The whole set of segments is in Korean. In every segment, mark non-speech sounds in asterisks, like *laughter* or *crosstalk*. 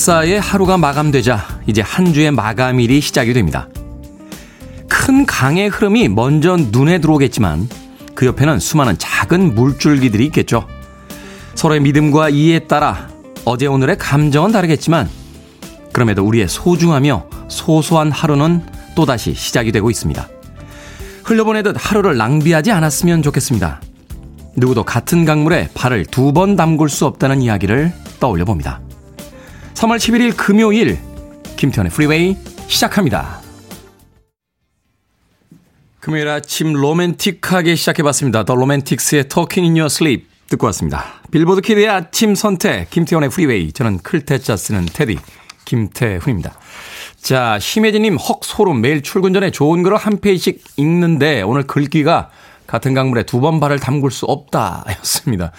역사의 하루가 마감되자 이제 한 주의 마감일이 시작이 됩니다. 큰 강의 흐름이 먼저 눈에 들어오겠지만 그 옆에는 수많은 작은 물줄기들이 있겠죠. 서로의 믿음과 이해에 따라 어제 오늘의 감정은 다르겠지만 그럼에도 우리의 소중하며 소소한 하루는 또다시 시작이 되고 있습니다. 흘려보내듯 하루를 낭비하지 않았으면 좋겠습니다. 누구도 같은 강물에 발을 두 번 담글 수 없다는 이야기를 떠올려 봅니다. 3월 11일 금요일 김태훈의 프리웨이 시작합니다. 금요일 아침 로맨틱하게 시작해봤습니다. 더 로맨틱스의 Talking in Your Sleep 듣고 왔습니다. 빌보드 키드의 아침 선택 김태훈의 프리웨이 저는 클 태 자 쓰는 테디 김태훈입니다. 자 심혜진님 헉 소름 매일 출근 전에 좋은 글을 한 페이지씩 읽는데 오늘 글귀가 같은 강물에 두 번 발을 담글 수 없다 였습니다.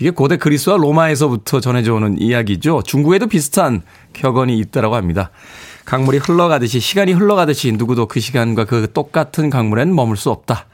이게 고대 그리스와 로마에서부터 전해져 오는 이야기죠. 중국에도 비슷한 격언이 있다라고 합니다. 강물이 흘러가듯이 시간이 흘러가듯이 누구도 그 시간과 그 똑같은 강물엔 머물 수 없다.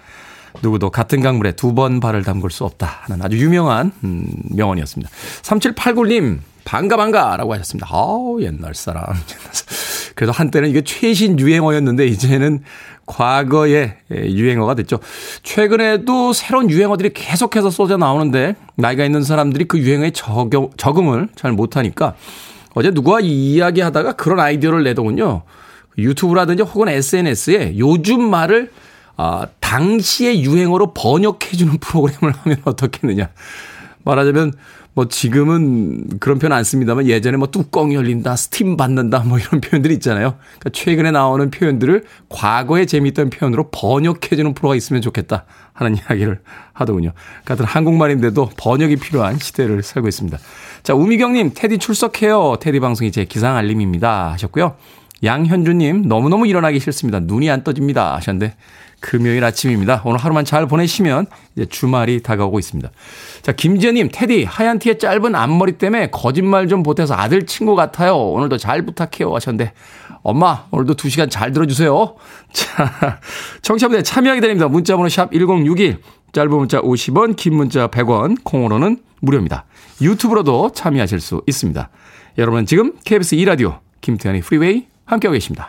누구도 같은 강물에 두 번 발을 담글 수 없다 하는 아주 유명한 음, 명언이었습니다. 3789님 반가 반가라고 하셨습니다. 아우 옛날 사람. *laughs* 그래도 한때는 이게 최신 유행어였는데 이제는 과거의 유행어가 됐죠. 최근에도 새로운 유행어들이 계속해서 쏟아 나오는데 나이가 있는 사람들이 그 유행어에 적용, 적응을 잘 못하니까 어제 누가 이야기하다가 그런 아이디어를 내더군요. 유튜브라든지 혹은 SNS에 요즘 말을 아, 당시의 유행어로 번역해주는 프로그램을 하면 *laughs* 어떻겠느냐. 말하자면 뭐 지금은 그런 표현 안 씁니다만 예전에 뭐 뚜껑이 열린다, 스팀 받는다 뭐 이런 *laughs* 표현들이 있잖아요. 그러니까 최근에 나오는 표현들을 과거에 재미있던 표현으로 번역해주는 프로가 있으면 좋겠다 하는 *laughs* 이야기를 하더군요. 같은 한국말인데도 번역이 필요한 시대를 살고 있습니다. 자, 우미경님, 테디 출석해요. 테디 방송이 제 기상 알림입니다. 하셨고요. 양현주님, 너무너무 일어나기 싫습니다. 눈이 안 떠집니다. 하셨는데, 금요일 아침입니다. 오늘 하루만 잘 보내시면 이제 주말이 다가오고 있습니다. 자, 김지현님, 테디, 하얀 티에 짧은 앞머리 때문에 거짓말 좀 보태서 아들 친구 같아요. 오늘도 잘 부탁해요. 하셨는데, 엄마, 오늘도 2시간 잘 들어주세요. *laughs* 자, 청취자분들 참여하게 됩니다. 문자번호 샵 1061, 짧은 문자 50원, 긴 문자 100원, 콩으로는 무료입니다. 유튜브로도 참여하실 수 있습니다. 여러분은 지금 KBS 2라디오, 김태훈의 프리웨이 함께하고 계십니다.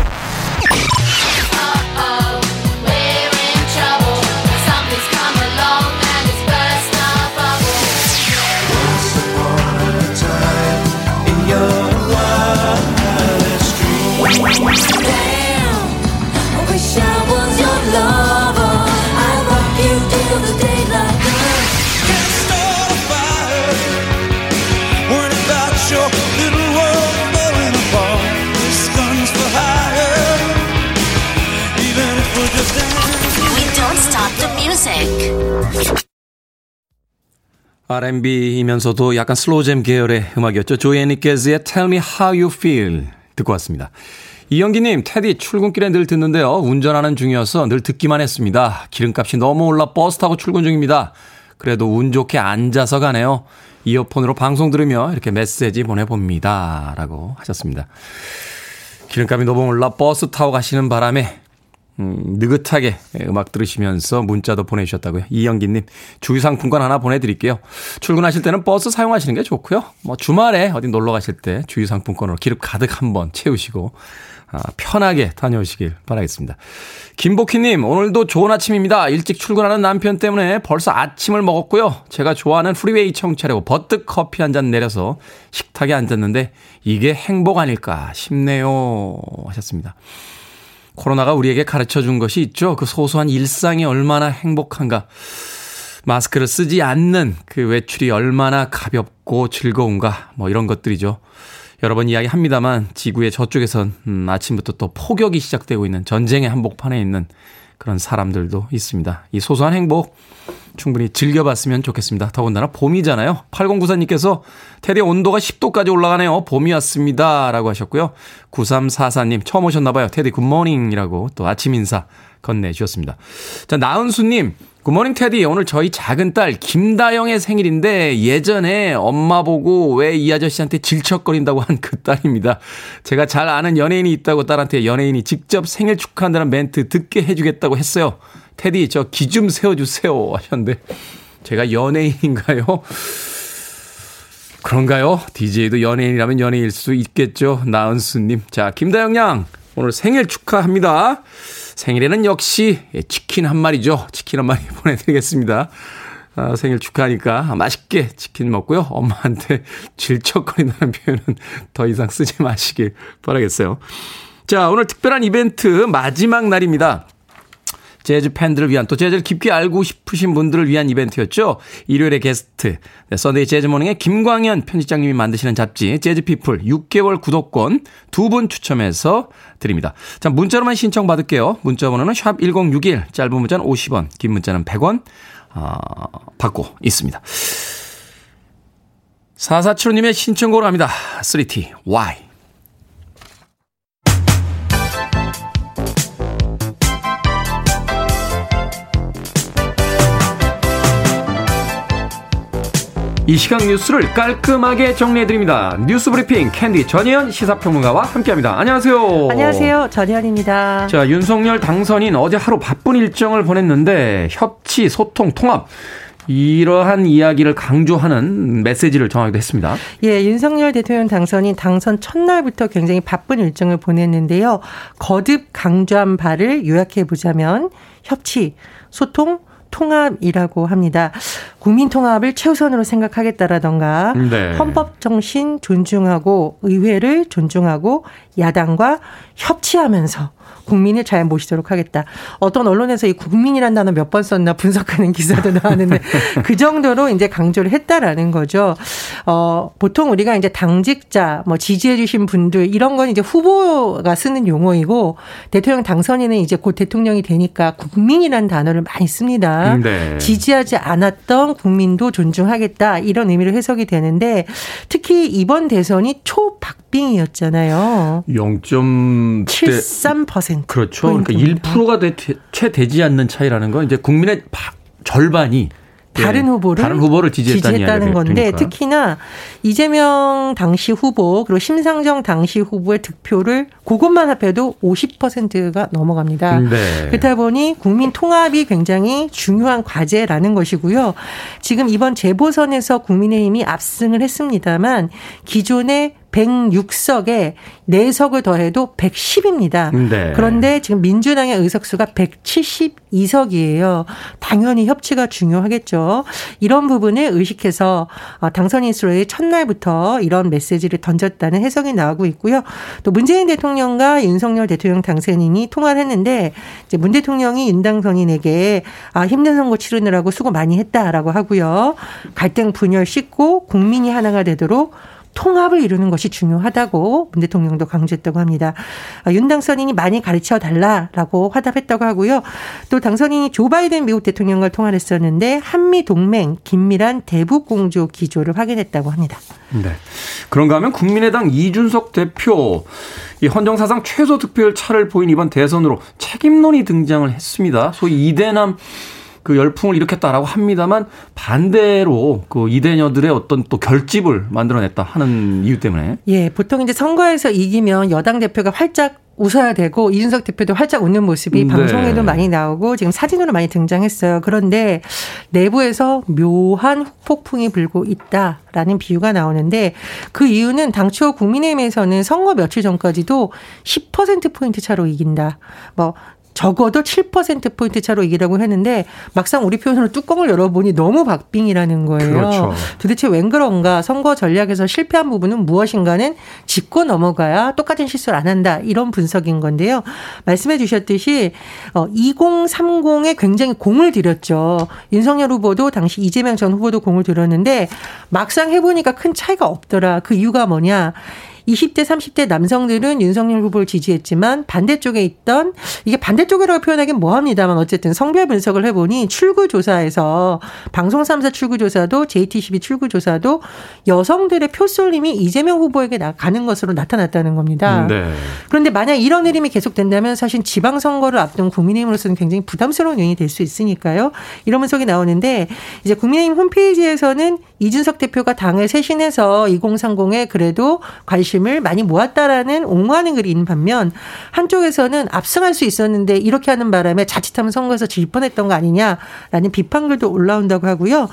R&B이면서도 약간 slow jam 계열의 음악이었죠. 조이 엔리케즈의 Tell Me How You Feel 듣고 왔습니다. 이영기님, 테디 출근길에 늘 듣는데요. 운전하는 중이어서 늘 듣기만 했습니다. 기름값이 너무 올라 버스 타고 출근 중입니다. 그래도 운 좋게 앉아서 가네요. 이어폰으로 방송 들으며 이렇게 메시지 보내봅니다. 라고 하셨습니다. 기름값이 너무 올라 버스 타고 가시는 바람에 음, 느긋하게 음악 들으시면서 문자도 보내주셨다고요. 이영기님, 주유상품권 하나 보내드릴게요. 출근하실 때는 버스 사용하시는 게 좋고요. 뭐 주말에 어디 놀러 가실 때 주유상품권으로 기름 가득 한번 채우시고, 아, 편하게 다녀오시길 바라겠습니다. 김복희님, 오늘도 좋은 아침입니다. 일찍 출근하는 남편 때문에 벌써 아침을 먹었고요. 제가 좋아하는 프리웨이 청취하려고 퍼뜩 커피 한 잔 내려서 식탁에 앉았는데, 이게 행복 아닐까 싶네요. 하셨습니다. 코로나가 우리에게 가르쳐 준 것이 있죠. 그 소소한 일상이 얼마나 행복한가. 마스크를 쓰지 않는 그 외출이 얼마나 가볍고 즐거운가. 뭐 이런 것들이죠. 여러 번 이야기 합니다만 지구의 저쪽에선 음, 아침부터 또 폭격이 시작되고 있는 전쟁의 한복판에 있는 그런 사람들도 있습니다. 이 소소한 행복 충분히 즐겨봤으면 좋겠습니다. 더군다나 봄이잖아요. 8094님께서 테디 온도가 10도까지 올라가네요. 봄이 왔습니다. 라고 하셨고요. 9344님 처음 오셨나봐요. 테디 good morning이라고 또 아침 인사 건네주셨습니다. 자, 나은수님. Good morning 테디. 오늘 저희 작은 딸 김다영의 생일인데 예전에 엄마 보고 왜 이 아저씨한테 질척거린다고 한 그 딸입니다. 제가 잘 아는 연예인이 있다고 딸한테 연예인이 직접 생일 축하한다는 멘트 듣게 해주겠다고 했어요. 테디 저 기 좀 세워주세요 하셨는데 제가 연예인인가요? 그런가요? DJ도 연예인이라면 연예인일 수 있겠죠. 나은수님. 자, 김다영 양. 오늘 생일 축하합니다. 생일에는 역시 치킨 한 마리죠. 치킨 한 마리 *laughs* 보내드리겠습니다. 아, 생일 축하하니까 맛있게 치킨 먹고요. 엄마한테 질척거린다는 표현은 더 이상 쓰지 마시길 바라겠어요. 자, 오늘 특별한 이벤트 마지막 날입니다. 재즈 팬들을 위한 또 재즈를 깊게 알고 싶으신 분들을 위한 이벤트였죠. 일요일의 게스트 네, 썬데이 재즈 모닝의 김광현 편집장님이 만드시는 잡지 재즈 피플 6개월 구독권 두 분 추첨해서 드립니다. 자 문자로만 신청 받을게요. 문자 번호는 샵 1061 짧은 문자는 50원 긴 문자는 100원 어, 받고 있습니다. 4475님의 신청곡으로 합니다. 3T Why 이 시각 뉴스를 깔끔하게 정리해드립니다. 뉴스 브리핑 캔디 전혜연 시사평론가와 함께합니다. 안녕하세요. 안녕하세요. 전혜연입니다. 자, 윤석열 당선인 어제 하루 바쁜 일정을 보냈는데 협치, 소통, 통합 이러한 이야기를 강조하는 메시지를 전하기도 했습니다. 예, 윤석열 대통령 당선인 당선 첫날부터 굉장히 바쁜 일정을 보냈는데요. 거듭 강조한 바를 요약해 보자면 협치, 소통, 통합이라고 합니다. 국민 통합을 최우선으로 생각하겠다라던가 네. 헌법 정신 존중하고 의회를 존중하고 야당과 협치하면서 국민을 잘 모시도록 하겠다. 어떤 언론에서 이 국민이란 단어 몇 번 썼나 분석하는 기사도 나왔는데 *laughs* 그 정도로 이제 강조를 했다라는 거죠. 어, 보통 우리가 이제 당직자, 뭐 지지해 주신 분들 이런 건 이제 후보가 쓰는 용어이고 대통령 당선인은 이제 곧 대통령이 되니까 국민이란 단어를 많이 씁니다. 네. 지지하지 않았던 국민도 존중하겠다 이런 의미로 해석이 되는데 특히 이번 대선이 초박빙이었잖아요. 0.73% 1%. 그렇죠. 그러니까 1%가 되, 채 되지 않는 차이라는 건 이제 국민의 절반이 다른 후보를 다른 후보를 지지했다는, 지지했다는 건데 되니까. 특히나 이재명 당시 후보 그리고 심상정 당시 후보의 득표를 그것만 합해도 50%가 넘어갑니다. 네. 그렇다 보니 국민 통합이 굉장히 중요한 과제라는 것이고요. 지금 이번 재보선에서 국민의힘이 압승을 했습니다만 기존의 106석에 4석을 더해도 110입니다. 네. 그런데 지금 민주당의 의석수가 172석이에요. 당연히 협치가 중요하겠죠. 이런 부분을 의식해서 어, 당선인 수로의 첫날부터 이런 메시지를 던졌다는 해석이 나오고 있고요. 또 문재인 대통령과 윤석열 대통령 당선인이 통화를 했는데 이제 문 대통령이 윤 당선인에게 아, 힘든 선거 치르느라고 수고 많이 했다라고 하고요. 갈등 분열 씻고 국민이 하나가 되도록 통합을 이루는 것이 중요하다고 문 대통령도 강조했다고 합니다. 아, 윤 당선인이 많이 가르쳐 달라라고 화답했다고 하고요. 또 당선인이 조 바이든 미국 대통령과 통화를 했었는데 한미 동맹 긴밀한 대북 공조 기조를 확인했다고 합니다. 네. 그런가 하면 국민의당 이준석 대표 이 헌정사상 최소 득표율 차를 보인 이번 대선으로 책임론이 등장을 했습니다. 소위 이대남 그 열풍을 일으켰다라고 합니다만 반대로 그 이대녀들의 어떤 또 결집을 만들어냈다 하는 이유 때문에 예 보통 이제 선거에서 이기면 여당 대표가 활짝 웃어야 되고 이준석 대표도 활짝 웃는 모습이 네. 방송에도 많이 나오고 지금 사진으로 많이 등장했어요. 그런데 내부에서 묘한 폭풍이 불고 있다라는 비유가 나오는데 그 이유는 당초 국민의힘에서는 선거 며칠 전까지도 10% 포인트 차로 이긴다. 뭐 적어도 7%포인트 차로 이기라고 했는데 막상 우리 표현으로 뚜껑을 열어보니 너무 박빙이라는 거예요. 그렇죠. 도대체 웬 그런가 선거 전략에서 실패한 부분은 무엇인가는 짚고 넘어가야 똑같은 실수를 안 한다. 이런 분석인 건데요. 말씀해 주셨듯이 2030에 어, 굉장히 공을 들였죠. 윤석열 후보도 당시 이재명 전 후보도 공을 들였는데 막상 해보니까 큰 차이가 없더라. 그 이유가 뭐냐. 20대, 30대 남성들은 윤석열 후보를 지지했지만 반대쪽에 있던 이게 반대쪽이라고 표현하기는 뭐합니다만 어쨌든 성별 분석을 해보니 출구 조사에서 방송 3사 출구 조사도 JTCB 출구 조사도 여성들의 표 쏠림이 이재명 후보에게 가는 것으로 나타났다는 겁니다. 네. 그런데 만약 이런 흐름이 계속된다면 사실 지방선거를 앞둔 국민의힘으로서는 굉장히 부담스러운 요인이 될 수 있으니까요. 이런 분석이 나오는데 이제 국민의힘 홈페이지에서는 이준석 대표가 당을 쇄신해서 2030에 그래도 관심 민심을 많이 모았다라는 옹호하는 글이 있는 반면 한쪽에서는 압승할 수 있었는데 이렇게 하는 바람에 자칫하면 선거에서 질 뻔했던 거 아니냐라는 비판글도 올라온다고 하고요.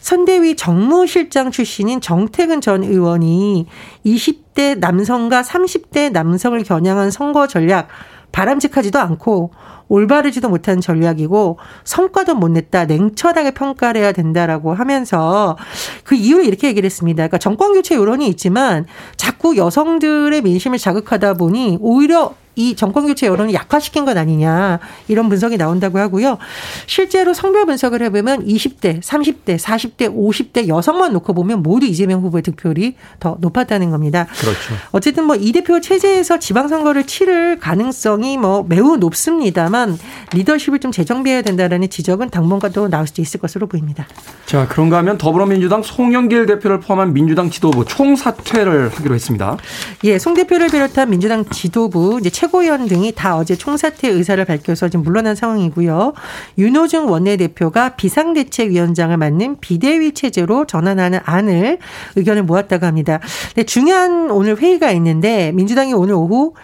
선대위 정무실장 출신인 정태근 전 의원이 20대 남성과 30대 남성을 겨냥한 선거 전략 바람직하지도 않고 올바르지도 못한 전략이고 성과도 못 냈다. 냉철하게 평가를 해야 된다라고 하면서 그 이유를 이렇게 얘기를 했습니다. 그러니까 정권 교체 여론이 있지만 자꾸 여성들의 민심을 자극하다 보니 오히려 이 정권 교체 여론을 약화시킨 것 아니냐 이런 분석이 나온다고 하고요. 실제로 성별 분석을 해보면 20대, 30대, 40대, 50대 여성만 놓고 보면 모두 이재명 후보의 득표율이 더 높았다는 겁니다. 그렇죠. 어쨌든 뭐 이 대표 체제에서 지방선거를 치를 가능성이 뭐 매우 높습니다만 리더십을 좀 재정비해야 된다라는 지적은 당분간도 나올 수도 있을 것으로 보입니다. 자 그런가 하면 더불어민주당 송영길 대표를 포함한 민주당 지도부 총사퇴를 하기로 했습니다. 예, 송 대표를 비롯한 민주당 지도부 이제 최고위원 등이 다 어제 총사퇴 의사를 밝혀서 지금 물러난 상황이고요. 윤호중 원내대표가 비상대책위원장을 맡는 비대위 체제로 전환하는 안을 의견을 모았다고 합니다. 근 중요한 오늘 회의가 있는데 민주당이 오늘 오후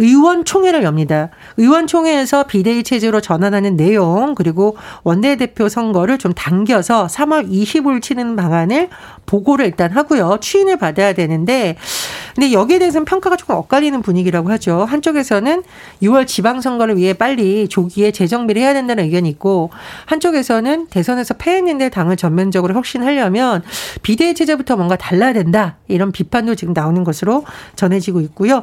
의원총회를 엽니다. 의원총회에서 비대위 체제로 전환하는 내용 그리고 원내대표 선거를 좀 당겨서 3월 25일 치는 방안을 보고를 일단 하고요. 추인을 받아야 되는데 근데 여기에 대해서는 평가가 조금 엇갈리는 분위기라고 하죠. 한쪽에서는 6월 지방선거를 위해 빨리 조기에 재정비를 해야 된다는 의견이 있고 한쪽에서는 대선에서 패했는데 당을 전면적으로 혁신하려면 비대위 체제부터 뭔가 달라야 된다. 이런 비판도 지금 나오는 것으로 전해지고 있고요.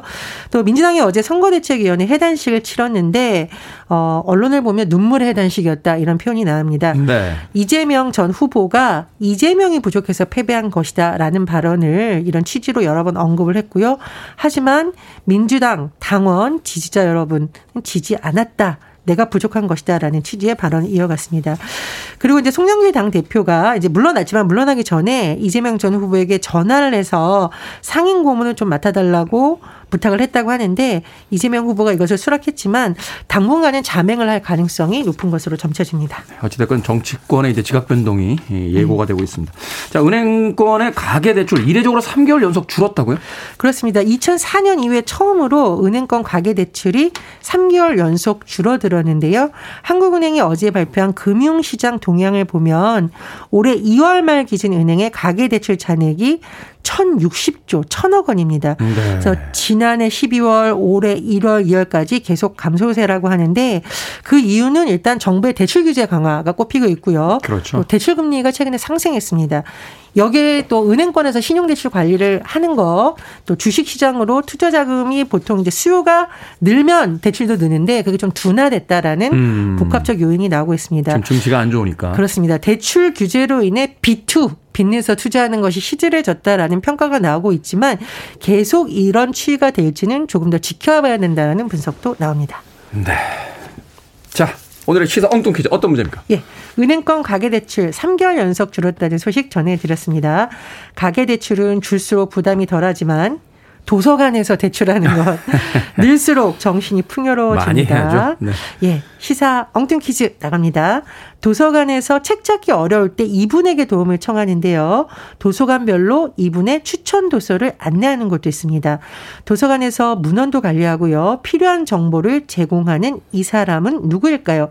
또 민주당이 어제 선거대책위원회 해단식을 치렀는데 어, 언론을 보면 눈물의 해단식이었다 이런 표현이 나옵니다. 네. 이재명 전 후보가 이재명이 부족해서 패배한 것이다라는 발언을 이런 취지로 여러 번 언급을 했고요. 하지만 민주당 당원 지지자 여러분 지지 않았다. 내가 부족한 것이다라는 취지의 발언을 이어갔습니다. 그리고 이제 송영길 당 대표가 이제 물러났지만 물러나기 전에 이재명 전 후보에게 전화를 해서 상임 고문을 좀 맡아달라고 부탁을 했다고 하는데 이재명 후보가 이것을 수락했지만 당분간은 자맹을 할 가능성이 높은 것으로 점쳐집니다. 어찌됐건 정치권의 이제 지각 변동이 예고가 음. 되고 있습니다. 자, 은행권의 가계 대출 이례적으로 3개월 연속 줄었다고요? 그렇습니다. 2004년 이후에 처음으로 은행권 가계 대출이 3개월 연속 줄어들었는데요. 한국은행이 어제 발표한 금융시장 동향을 보면 올해 2월 말 기준 은행의 가계 대출 잔액이 1,060조, 1,000억 원입니다. 네. 그래서 지난해 12월, 올해 1월, 2월까지 계속 감소세라고 하는데 그 이유는 일단 정부의 대출 규제 강화가 꼽히고 있고요. 그렇죠. 대출 금리가 최근에 상승했습니다. 여기에 또 은행권에서 신용대출 관리를 하는 거, 또 주식시장으로 투자 자금이 보통 이제 수요가 늘면 대출도 느는데 그게 좀 둔화됐다라는 음. 복합적 요인이 나오고 있습니다. 지금 증시가 안 좋으니까. 그렇습니다. 대출 규제로 인해 B2 빚내서 투자하는 것이 시들해졌다라는 평가가 나오고 있지만 계속 이런 추이가 될지는 조금 더 지켜봐야 된다는 분석도 나옵니다. 네. 자, 오늘의 시사 엉뚱 퀴즈 어떤 문제입니까? 예. 은행권 가계대출 3개월 연속 줄었다는 소식 전해드렸습니다. 가계대출은 줄수록 부담이 덜하지만 도서관에서 대출하는 것 *laughs* 늘수록 정신이 풍요로워집니다. 네. 예, 시사 엉뚱 퀴즈 나갑니다. 도서관에서 책 찾기 어려울 때 이분에게 도움을 청하는데요. 도서관별로 이분의 추천 도서를 안내하는 곳도 있습니다. 도서관에서 문헌도 관리하고요. 필요한 정보를 제공하는 이 사람은 누구일까요?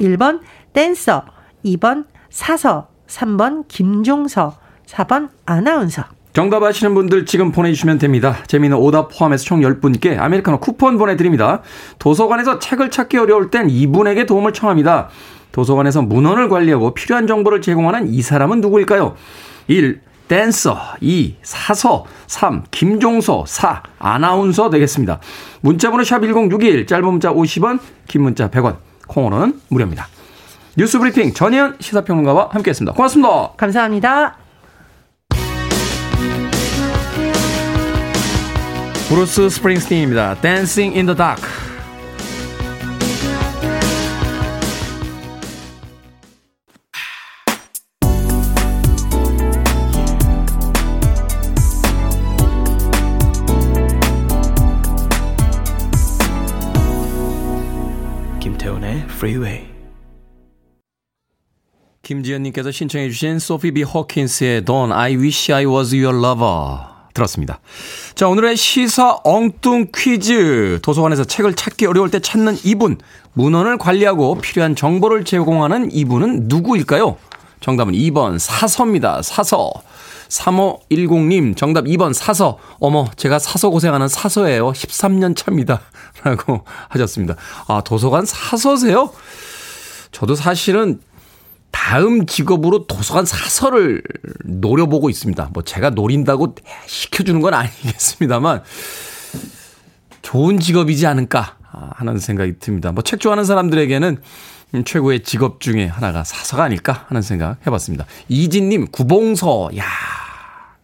1번 댄서, 2번 사서, 3번 김종서, 4번 아나운서. 정답 아시는 분들 지금 보내주시면 됩니다. 재미있는 오답 포함해서 총 10분께 아메리카노 쿠폰 보내드립니다. 도서관에서 책을 찾기 어려울 땐 이분에게 도움을 청합니다. 도서관에서 문헌을 관리하고 필요한 정보를 제공하는 이 사람은 누구일까요? 1. 댄서 2. 사서 3. 김종서 4. 아나운서 되겠습니다. 문자번호 샵 1061 짧은 문자 50원 긴 문자 100원 콩으로는 무료입니다. 뉴스브리핑 전혜연 시사평론가와 함께했습니다. 고맙습니다. 감사합니다. 브루스 스프링스틴입니다. Dancing in the Dark. 김태훈의 Freeway. 김지연님께서 신청해주신 소피 비 호킨스의 Don't I Wish I Was Your Lover 들었습니다. 자, 오늘의 시사 엉뚱 퀴즈. 도서관에서 책을 찾기 어려울 때 찾는 이분. 문헌을 관리하고 필요한 정보를 제공하는 이분은 누구일까요? 정답은 2번 사서입니다. 사서. 3510님 정답 2번 사서. 어머 제가 사서 고생하는 사서예요. 13년 차입니다. *laughs* 라고 하셨습니다. 아 도서관 사서세요? 저도 사실은 다음 직업으로 도서관 사서를 노려보고 있습니다. 뭐 제가 노린다고 시켜주는 건 아니겠습니다만 좋은 직업이지 않을까 하는 생각이 듭니다. 뭐 책 좋아하는 사람들에게는 최고의 직업 중에 하나가 사서가 아닐까 하는 생각 해봤습니다. 이진님, 구봉서, 야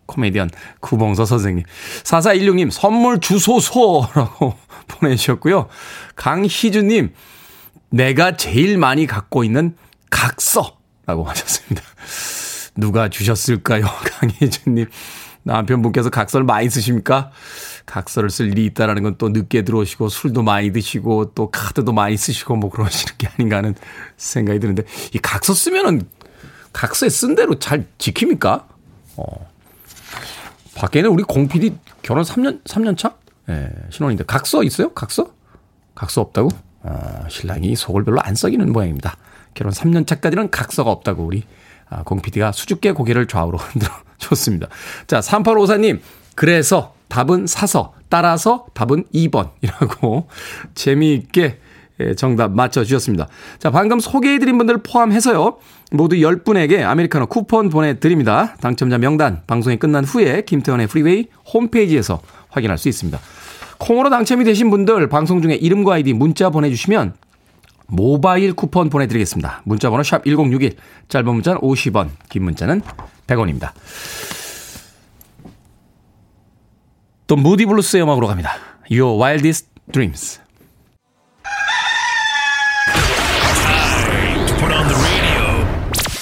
코미디언 구봉서 선생님. 4416님, 선물 주소서라고 *laughs* 보내주셨고요. 강희주님, 내가 제일 많이 갖고 있는 각서 라고 *laughs* 하셨습니다. 누가 주셨을까요? *laughs* 강혜주님. 남편분께서 각서를 많이 쓰십니까? 각서를 쓸 일이 있다라는 건 또 늦게 들어오시고 술도 많이 드시고 또 카드도 많이 쓰시고 뭐 그러시는 게 아닌가 하는 생각이 드는데 이 각서 쓰면은 각서에 쓴 대로 잘 지킵니까? 어. 밖에는 우리 공 PD 결혼 3년 3년 차? 예, 네, 신혼인데 각서 있어요? 각서? 각서 없다고? 아, 신랑이 속을 별로 안 썩이는 모양입니다. 결혼 3년 차까지는 각서가 없다고 우리 아, 공 PD가 수줍게 고개를 좌우로 *laughs* 흔들어 줬습니다. 자, 3854님. 그래서 답은 사서, 따라서 답은 2번이라고 *laughs* 재미있게 예, 정답 맞춰주셨습니다. 자, 방금 소개해드린 분들 포함해서요. 모두 10분에게 아메리카노 쿠폰 보내드립니다. 당첨자 명단 방송이 끝난 후에 김태훈의 프리웨이 홈페이지에서 확인할 수 있습니다. 콩으로 당첨이 되신 분들 방송 중에 이름과 아이디 문자 보내주시면 모바일 쿠폰 보내드리겠습니다. 문자번호 샵 1061, 짧은 문자는 50원, 긴 문자는 100원입니다. 또 무디 블루스의 음악으로 갑니다. Your Wildest Dreams.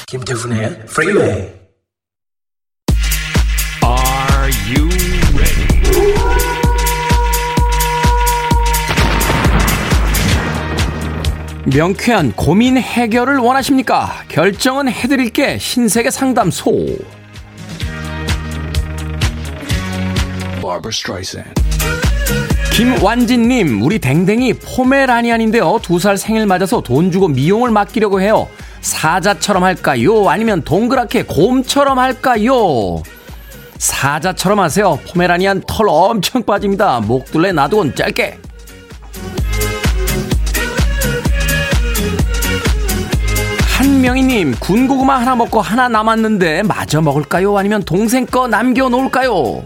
김태훈의 Freeway. Are 명쾌한 고민 해결을 원하십니까? 결정은 해드릴게 신세계 상담소. 김완진님, 우리 댕댕이 포메라니안인데요. 두 살 생일 맞아서 돈 주고 미용을 맡기려고 해요. 사자처럼 할까요? 아니면 동그랗게 곰처럼 할까요? 사자처럼 하세요. 포메라니안 털 엄청 빠집니다. 목둘레 놔두곤 짧게. 한명희님, 군고구마 하나 먹고 하나 남았는데 마저 먹을까요? 아니면 동생 거 남겨놓을까요?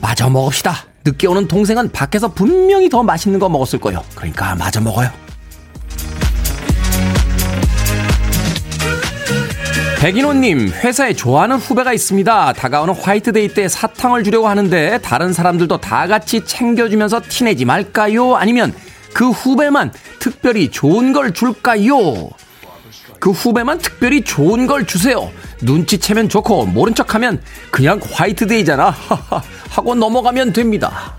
마저 먹읍시다. 늦게 오는 동생은 밖에서 분명히 더 맛있는 거 먹었을 거예요. 그러니까 마저 먹어요. 백인호님, 회사에 좋아하는 후배가 있습니다. 다가오는 화이트데이 때 사탕을 주려고 하는데 다른 사람들도 다 같이 챙겨주면서 티내지 말까요? 아니면 그 후배만 특별히 좋은 걸 줄까요? 그 후배만 특별히 좋은 걸 주세요. 눈치채면 좋고 모른 척하면 그냥 화이트데이잖아. 하고 넘어가면 됩니다.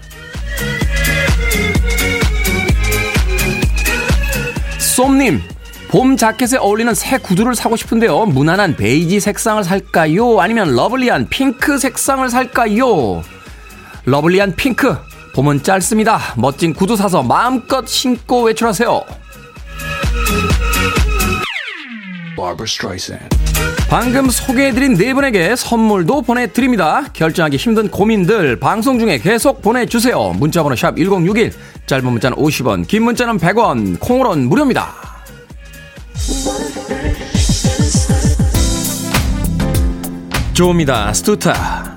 쏨님, 봄 자켓에 어울리는 새 구두를 사고 싶은데요. 무난한 베이지 색상을 살까요? 아니면 lovely한 핑크 색상을 살까요? lovely한 핑크. 봄은 짧습니다. 멋진 구두 사서 마음껏 신고 외출하세요. 방금 소개해드린 네 분에게 선물도 보내드립니다. 결정하기 힘든 고민들 방송 중에 계속 보내주세요. 문자번호 샵 1061, 짧은 문자는 50원, 긴 문자는 100원, 콩으로는 무료입니다. 조입니다. 스투타.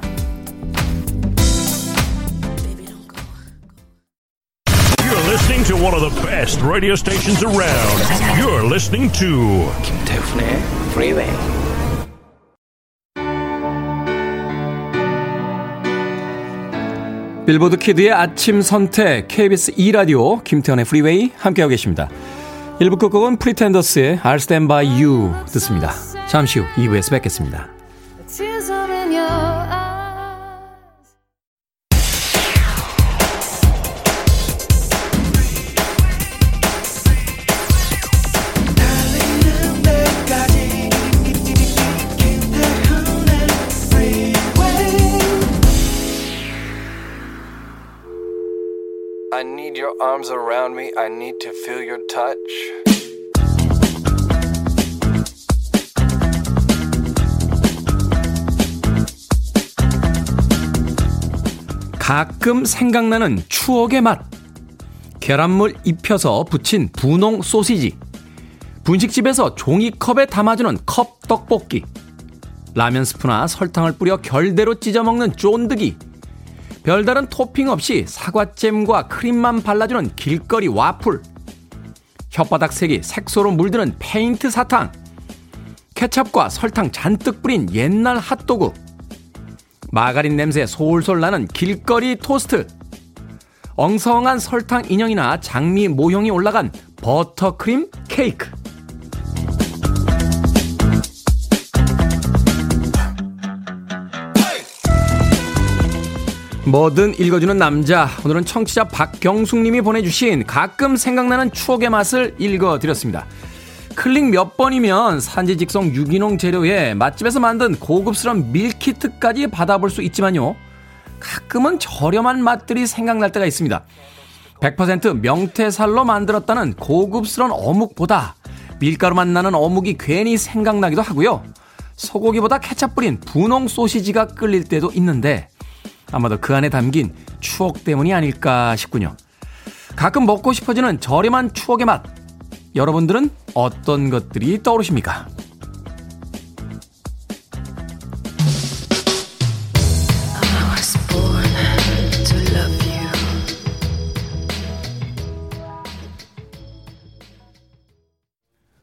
Best radio stations around. You're listening to 김태훈의 Freeway. 빌보드 키드의 아침 선택 KBS 2 라디오 김태훈의 프리웨이 함께하고 계십니다. 1부 끝곡은 프리텐더스의 I'll Stand By You 듣습니다. 잠시 후 2부에서 뵙겠습니다. Arms around me. I need to feel your touch. 가끔 생각나는 추억의 맛. 계란물 입혀서 부친 분홍 소시지. 분식집에서 종이컵에 담아주는 컵 떡볶이. 라면 스프나 설탕을 뿌려 결대로 찢어 먹는 쫀득이. 별다른 토핑 없이 사과잼과 크림만 발라주는 길거리 와플. 혓바닥 색이 색소로 물드는 페인트 사탕. 케찹과 설탕 잔뜩 뿌린 옛날 핫도그. 마가린 냄새 솔솔 나는 길거리 토스트. 엉성한 설탕 인형이나 장미 모형이 올라간 버터크림 케이크. 뭐든 읽어주는 남자. 오늘은 청취자 박경숙님이 보내주신 가끔 생각나는 추억의 맛을 읽어드렸습니다. 클릭 몇 번이면 산지 직송 유기농 재료에 맛집에서 만든 고급스러운 밀키트까지 받아볼 수 있지만요. 가끔은 저렴한 맛들이 생각날 때가 있습니다. 100% 명태살로 만들었다는 고급스러운 어묵보다 밀가루만 나는 어묵이 괜히 생각나기도 하고요. 소고기보다 케찹 뿌린 분홍 소시지가 끌릴 때도 있는데 아마도 그 안에 담긴 추억 때문이 아닐까 싶군요. 가끔 먹고 싶어지는 저렴한 추억의 맛. 여러분들은 어떤 것들이 떠오르십니까?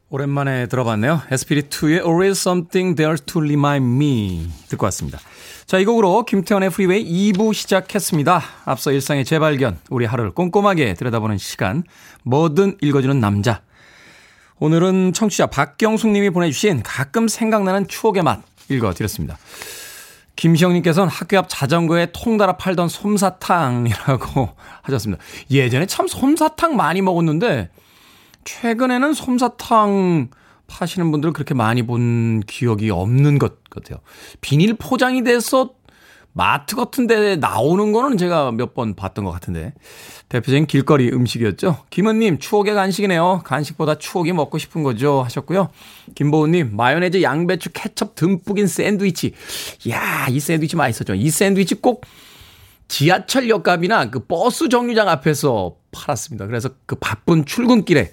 오랜만에 들어봤네요. Espiritu의 Always Something There to Remind Me 듣고 왔습니다. 자, 이 곡으로 김태훈의 프리웨이 2부 시작했습니다. 앞서 일상의 재발견, 우리 하루를 꼼꼼하게 들여다보는 시간, 뭐든 읽어주는 남자. 오늘은 청취자 박경숙 님이 보내주신 가끔 생각나는 추억의 맛 읽어드렸습니다. 김시영님께서는 학교 앞 자전거에 통 달아 팔던 솜사탕이라고 *laughs* 하셨습니다. 예전에 참 솜사탕 많이 먹었는데, 최근에는 솜사탕 파시는 분들을 그렇게 많이 본 기억이 없는 것 같아요. 비닐 포장이 돼서 마트 같은 데 나오는 거는 제가 몇 번 봤던 것 같은데. 대표적인 길거리 음식이었죠. 김은님, 추억의 간식이네요. 간식보다 추억이 먹고 싶은 거죠. 하셨고요. 김보은님, 마요네즈, 양배추, 케첩 듬뿍인 샌드위치. 이야, 이 샌드위치 맛있었죠. 이 샌드위치 꼭 지하철역값이나 그 버스 정류장 앞에서 팔았습니다. 그래서 그 바쁜 출근길에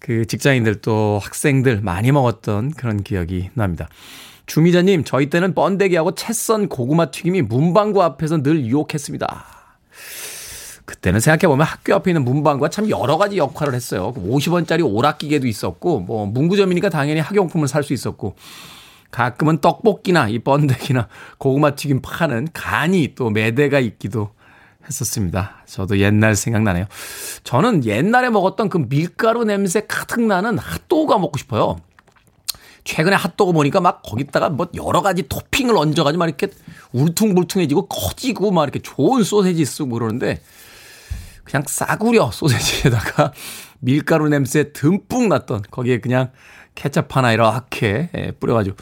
그 직장인들 또 학생들 많이 먹었던 그런 기억이 납니다. 주미자님, 저희 때는 번데기하고 채썬 고구마 튀김이 문방구 앞에서 늘 유혹했습니다. 그때는 생각해보면 학교 앞에 있는 문방구가 참 여러 가지 역할을 했어요. 50원짜리 그 오락기계도 있었고, 뭐, 문구점이니까 당연히 학용품을 살 수 있었고, 가끔은 떡볶이나 이 번데기나 고구마 튀김 파는 간이 또 매대가 있기도 했었습니다. 저도 옛날 생각나네요. 저는 옛날에 먹었던 그 밀가루 냄새 가득 나는 핫도그가 먹고 싶어요. 최근에 핫도그 보니까 막 거기다가 뭐 여러 가지 토핑을 얹어가지고 막 이렇게 울퉁불퉁해지고 커지고 막 이렇게 좋은 소세지 쓰고 그러는데 그냥 싸구려 소세지에다가 *laughs* 밀가루 냄새 듬뿍 났던 거기에 그냥 케찹 하나 이렇게 예, 뿌려가지고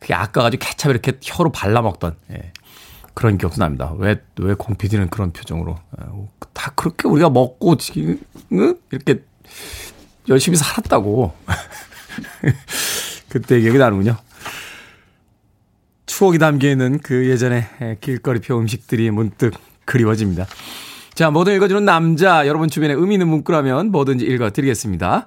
그게 아까가지고 케찹 이렇게 혀로 발라먹던 예. 그런 기억도 납니다. 왜, 왜 공PD는 그런 표정으로. 다 그렇게 우리가 먹고 지금, 이렇게 열심히 살았다고. *laughs* 그때 기억이 나는군요. 추억이 담겨 있는 그 예전의 길거리표 음식들이 문득 그리워집니다. 자, 뭐든 읽어주는 남자, 여러분 주변에 의미 있는 문구라면 뭐든지 읽어드리겠습니다.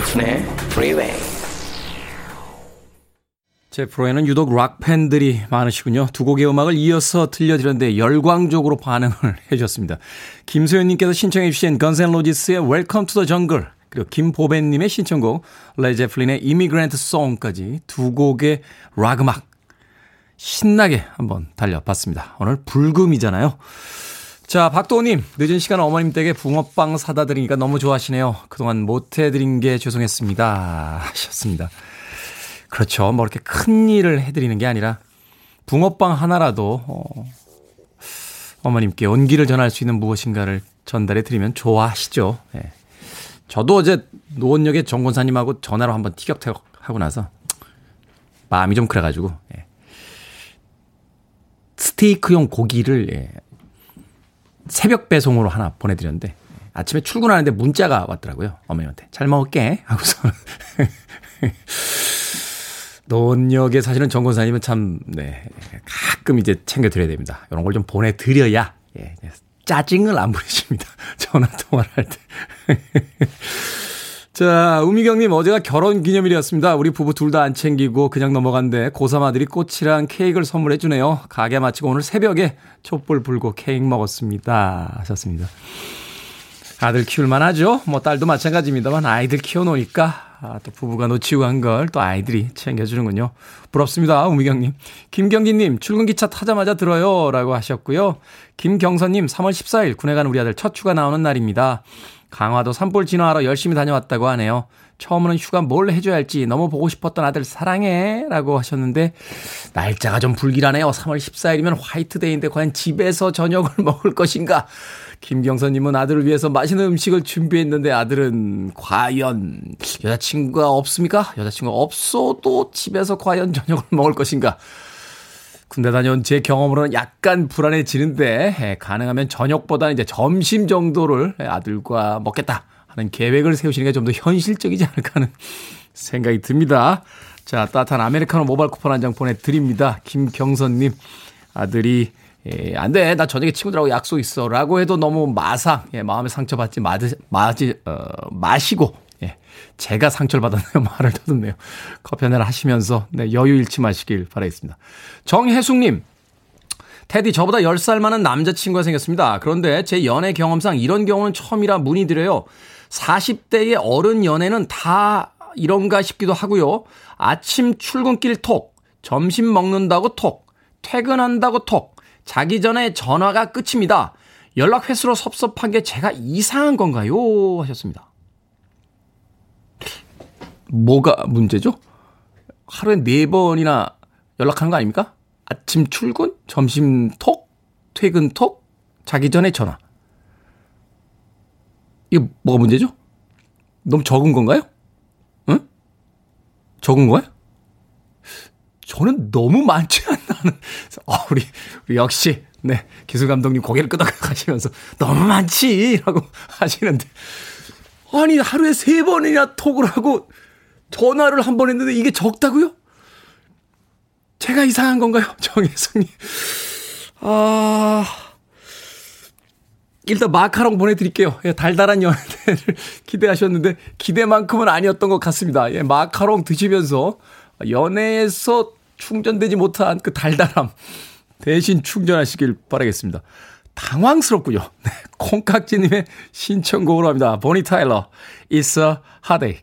김태훈의 프리웨이 제 프로에는 유독 락 팬들이 많으시군요. 두 곡의 음악을 이어서 들려드렸는데 열광적으로 반응을 *laughs* 해주셨습니다. 김소연님께서 신청해 주신 Guns N' Roses의 Welcome to the Jungle 그리고 김보벤님의 신청곡 Led Zeppelin의 Immigrant Song까지 두 곡의 락 음악 신나게 한번 달려봤습니다. 오늘 불금이잖아요. 자, 박도우님, 늦은 시간 어머님 댁에 붕어빵 사다 드리니까 너무 좋아하시네요. 그동안 못 해드린 게 죄송했습니다. 하셨습니다. 그렇죠. 뭐 이렇게 큰 일을 해드리는 게 아니라 붕어빵 하나라도, 어, 어머님께 온기를 전할 수 있는 무엇인가를 전달해 드리면 좋아하시죠. 예. 저도 어제 노원역에 정권사님하고 전화로 한번 티격태격 하고 나서 마음이 좀 그래가지고, 예. 스테이크용 고기를, 예. 새벽 배송으로 하나 보내드렸는데 아침에 출근하는데 문자가 왔더라고요. 어머님한테. 잘 먹을게. 하고서. *laughs* 논역에 사실은 정권사님은 참, 네. 가끔 이제 챙겨드려야 됩니다. 이런 걸 좀 보내드려야, 예. 짜증을 안 부리십니다. *laughs* 전화 통화를 할 때. 자, 우미경님, 어제가 결혼 기념일이었습니다. 우리 부부 둘 다 안 챙기고 그냥 넘어간데 고3 아들이 꽃이랑 케이크를 선물해주네요. 가게 마치고 오늘 새벽에 촛불 불고 케이크 먹었습니다. 하셨습니다. 아들 키울만 하죠? 뭐 딸도 마찬가지입니다만 아이들 키워놓으니까 아, 또 부부가 놓치고 간걸또 아이들이 챙겨주는군요. 부럽습니다. 우미경님. 김경기님, 출근기차 타자마자 들어요. 라고 하셨고요. 김경선님, 3월 14일 군에 간 우리 아들 첫 휴가 나오는 날입니다. 강화도 산불 진화하러 열심히 다녀왔다고 하네요. 처음으로는 휴가 뭘 해줘야 할지 너무 보고 싶었던 아들 사랑해 라고 하셨는데 날짜가 좀 불길하네요. 3월 14일이면 화이트데이인데 과연 집에서 저녁을 *laughs* 먹을 것인가? 김경선님은 아들을 위해서 맛있는 음식을 준비했는데 아들은 과연 여자친구가 없습니까? 여자친구가 없어도 집에서 과연 저녁을 먹을 것인가? 군대 다녀온 제 경험으로는 약간 불안해지는데 예, 가능하면 저녁보다는 이제 점심 정도를 아들과 먹겠다 하는 계획을 세우시는 게 좀 더 현실적이지 않을까 하는 생각이 듭니다. 자, 따뜻한 아메리카노 모바일 쿠폰 한 장 보내드립니다. 김경선님, 아들이, 예, 안 돼. 나 저녁에 친구들하고 약속 있어. 라고 해도 너무 마상, 예, 마음에 상처받지 마드, 마지, 어, 마시고, 예, 제가 상처를 받았네요. *laughs* 말을 더듬네요. 커피 한잔 하시면서, 네, 여유 잃지 마시길 바라겠습니다. 정혜숙님, 테디 저보다 10살 많은 남자친구가 생겼습니다. 그런데 제 연애 경험상 이런 경우는 처음이라 문의드려요. 40대의 어른 연애는 다 이런가 싶기도 하고요. 아침 출근길 톡, 점심 먹는다고 톡, 퇴근한다고 톡, 자기 전에 전화가 끝입니다. 연락 횟수로 섭섭한 게 제가 이상한 건가요? 하셨습니다. 뭐가 문제죠? 하루에 네 번이나 연락하는 거 아닙니까? 아침 출근, 점심 톡, 퇴근 톡, 자기 전에 전화. 이게 뭐가 문제죠? 너무 적은 건가요? 응? 적은 거야? 저는 너무 많지 않나는. 어, *laughs* 우리, 우리 역시, 네, 기술 감독님 고개를 끄덕 가시면서 너무 많지 라고 *laughs* 하시는데. 아니, 하루에 세 번이나 톡을 하고 전화를 한 번 했는데 이게 적다고요? 제가 이상한 건가요? *laughs* 정혜성님. 아, 일단 마카롱 보내드릴게요. 예, 달달한 연애를 *laughs* 기대하셨는데 기대만큼은 아니었던 것 같습니다. 예, 마카롱 드시면서 연애에서 충전되지 못한 그 달달함 대신 충전하시길 바라겠습니다. 당황스럽군요. *laughs* 네, 콩깍지님의 신청곡으로 합니다. 보니 타일러, It's a Heartache.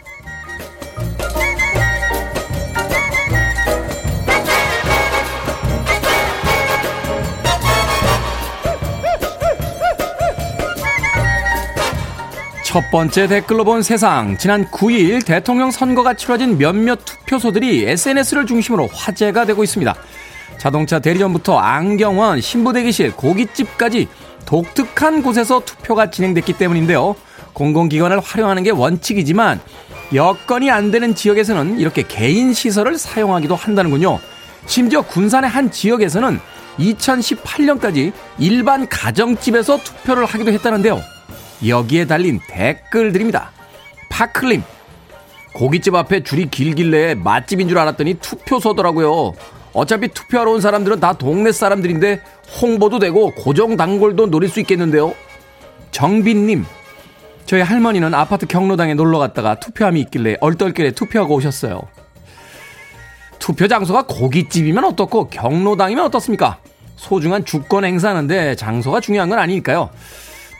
첫 번째 댓글로 본 세상. 지난 9일 대통령 선거가 치러진 몇몇 투표소들이 SNS를 중심으로 화제가 되고 있습니다. 자동차 대리점부터 안경원, 신부대기실, 고깃집까지 독특한 곳에서 투표가 진행됐기 때문인데요. 공공기관을 활용하는 게 원칙이지만 여건이 안 되는 지역에서는 이렇게 개인 시설을 사용하기도 한다는군요. 심지어 군산의 한 지역에서는 2018년까지 일반 가정집에서 투표를 하기도 했다는데요. 여기에 달린 댓글들입니다. 파클림. 고깃집 앞에 줄이 길길래 맛집인 줄 알았더니 투표소더라고요. 어차피 투표하러 온 사람들은 다 동네 사람들인데 홍보도 되고 고정 단골도 노릴 수 있겠는데요. 정빈님, 저희 할머니는 아파트 경로당에 놀러 갔다가 투표함이 있길래 얼떨결에 투표하고 오셨어요. 투표 장소가 고깃집이면 어떻고 경로당이면 어떻습니까? 소중한 주권 행사하는데 장소가 중요한 건 아니니까요.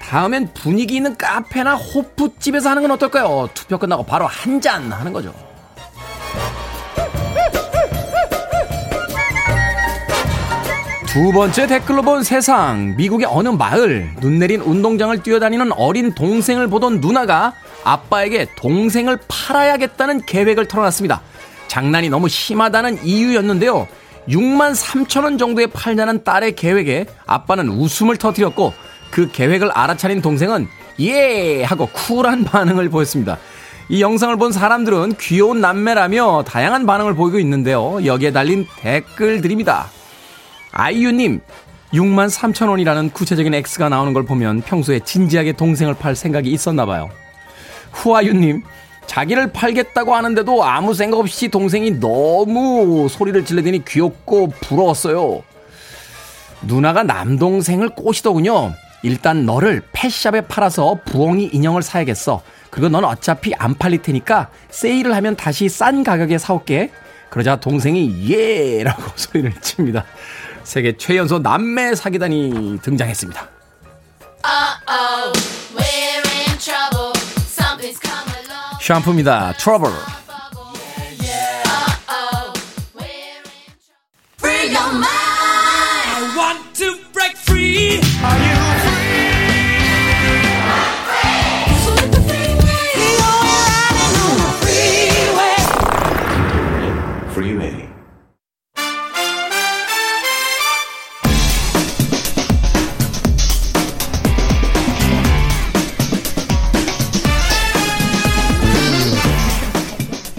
다음엔 분위기 있는 카페나 호프집에서 하는 건 어떨까요? 투표 끝나고 바로 한 잔 하는 거죠. 두 번째 댓글로 본 세상. 미국의 어느 마을. 눈 내린 운동장을 뛰어다니는 어린 동생을 보던 누나가 아빠에게 동생을 팔아야겠다는 계획을 털어놨습니다. 장난이 너무 심하다는 이유였는데요. 6만 3천 원 정도에 팔자는 딸의 계획에 아빠는 웃음을 터뜨렸고 그 계획을 알아차린 동생은 예! 하고 쿨한 *laughs* 반응을 보였습니다. 이 영상을 본 사람들은 귀여운 남매라며 다양한 반응을 보이고 있는데요. 여기에 달린 댓글들입니다. 아이유님, 6만 3천 원이라는 구체적인 X가 나오는 걸 보면 평소에 진지하게 동생을 팔 생각이 있었나 봐요. 후아유님, 자기를 팔겠다고 하는데도 아무 생각 없이 동생이 너무 소리를 질러대니 귀엽고 부러웠어요. 누나가 남동생을 꼬시더군요. 일단 너를 펫샵에 팔아서 부엉이 인형을 사야겠어. 그리고 넌 어차피 안 팔릴 테니까 세일을 하면 다시 싼 가격에 사올게. 그러자 동생이 예 라고 *laughs* 소리를 칩니다. 세계 최연소 남매 사기단이 등장했습니다. 샴푸입니다. 트러블.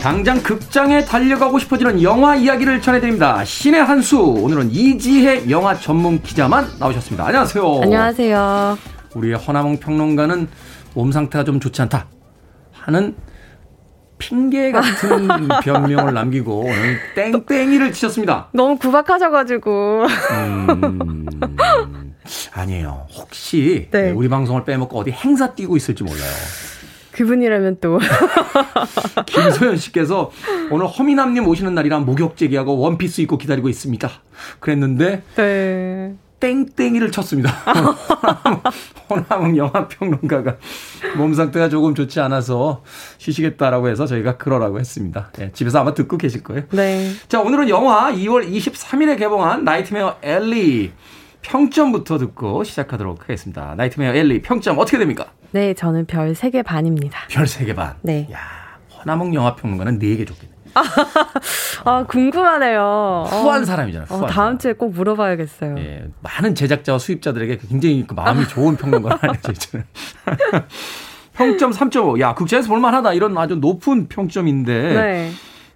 당장 극장에 달려가고 싶어지는 영화 이야기를 전해드립니다. 신의 한 수. 오늘은 이지혜 영화 전문 기자만 나오셨습니다. 안녕하세요. 안녕하세요. 우리의 허나몽 평론가는 몸 상태가 좀 좋지 않다 하는 핑계 같은 *laughs* 변명을 남기고 오늘 땡땡이를 치셨습니다. 너무 구박하셔가지고. 음, 아니에요. 혹시 네. 우리 방송을 빼먹고 어디 행사 뛰고 있을지 몰라요. 그분이라면 또. *laughs* 김소연 씨께서 오늘 허남웅님 오시는 날이라 목욕재계하고 원피스 입고 기다리고 있습니다. 그랬는데. 네. 땡땡이를 쳤습니다. *laughs* 허남웅 영화평론가가 몸 상태가 조금 좋지 않아서 쉬시겠다라고 해서 저희가 그러라고 했습니다. 네, 집에서 아마 듣고 계실 거예요. 네. 자, 오늘은 영화 2월 23일에 개봉한 Nightmare Alley 평점부터 듣고 시작하도록 하겠습니다. Nightmare Alley 평점 어떻게 됩니까? 네, 저는 별 3개 반입니다. 별 3개 반? 네. 야, 허남웅 영화 평론가는 4개 줬겠네. *laughs* 아, 궁금하네요. 후한 어, 사람이잖아요. 후한 어, 다음 주에 꼭 물어봐야겠어요. 예, 많은 제작자와 수입자들에게 굉장히 그 마음이 좋은 평론가로 *laughs* 알려져 있잖아요. *laughs* 평점 3.5. 야, 극장에서 볼만하다. 이런 아주 높은 평점인데. 네.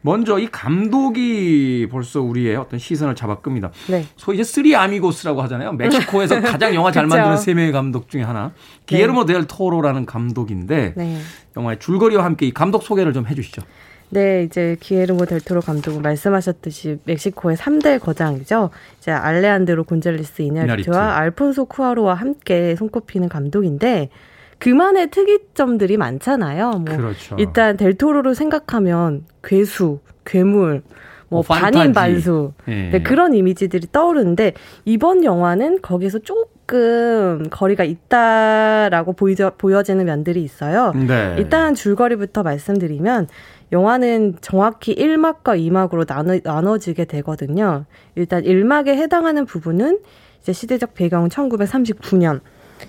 먼저 이 감독이 벌써 우리의 어떤 시선을 잡아 끕니다. 네. 소위 이제 Three Amigos라고 하잖아요. 멕시코에서 *laughs* 가장 영화 잘 만드는 세 명의 감독 중에 하나. 기에르모 네. 델 토로라는 감독인데 네. 영화의 줄거리와 함께 이 감독 소개를 좀 해주시죠. 네, 이제 기에르모 델토로 감독은 말씀하셨듯이 멕시코의 3대 거장이죠. 이제 알레안드로 곤잘리스 이냐리트와 알폰소 쿠아로와 함께 손꼽히는 감독인데 그만의 특이점들이 많잖아요. 뭐 그렇죠. 일단 델토로를 생각하면 괴수, 괴물, 뭐 어, 반인 반수 예. 네, 그런 이미지들이 떠오르는데 이번 영화는 거기서 조금 거리가 있다라고 보이져, 보여지는 면들이 있어요. 네. 일단 줄거리부터 말씀드리면 영화는 정확히 1막과 2막으로 나눠, 나눠지게 되거든요. 일단 1막에 해당하는 부분은 이제 시대적 배경은 1939년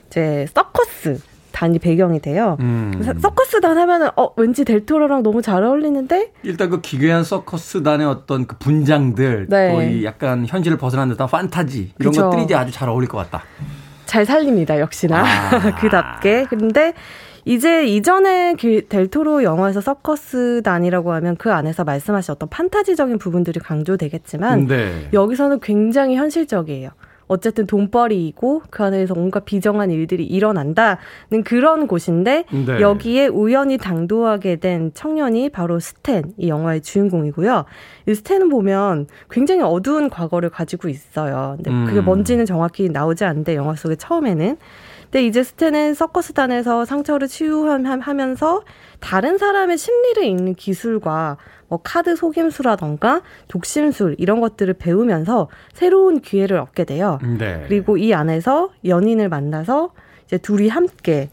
이제 서커스 단이 배경이 돼요. 음. 서커스단 하면은 어 왠지 델토로랑 너무 잘 어울리는데 일단 그 기괴한 서커스단의 어떤 그 분장들 네. 또이 약간 현실을 벗어난 듯한 판타지 이런 그쵸. 것들이 이제 아주 잘 어울릴 것 같다. 잘 살립니다 역시나 아. *laughs* 그답게 근데 이제 이전에 델토로 영화에서 서커스단이라고 하면 그 안에서 말씀하신 어떤 판타지적인 부분들이 강조되겠지만 네. 여기서는 굉장히 현실적이에요. 어쨌든 돈벌이이고 그 안에서 온갖 비정한 일들이 일어난다는 그런 곳인데 네. 여기에 우연히 당도하게 된 청년이 바로 스탠 이 영화의 주인공이고요. 이 스탠은 보면 굉장히 어두운 과거를 가지고 있어요. 근데 음. 그게 뭔지는 정확히 나오지 않는데 영화 속에 처음에는 근데 이제 스탠은 서커스단에서 상처를 치유하면서 다른 사람의 심리를 읽는 기술과 뭐 카드 속임수라던가 독심술 이런 것들을 배우면서 새로운 기회를 얻게 돼요. 네. 그리고 이 안에서 연인을 만나서 이제 둘이 함께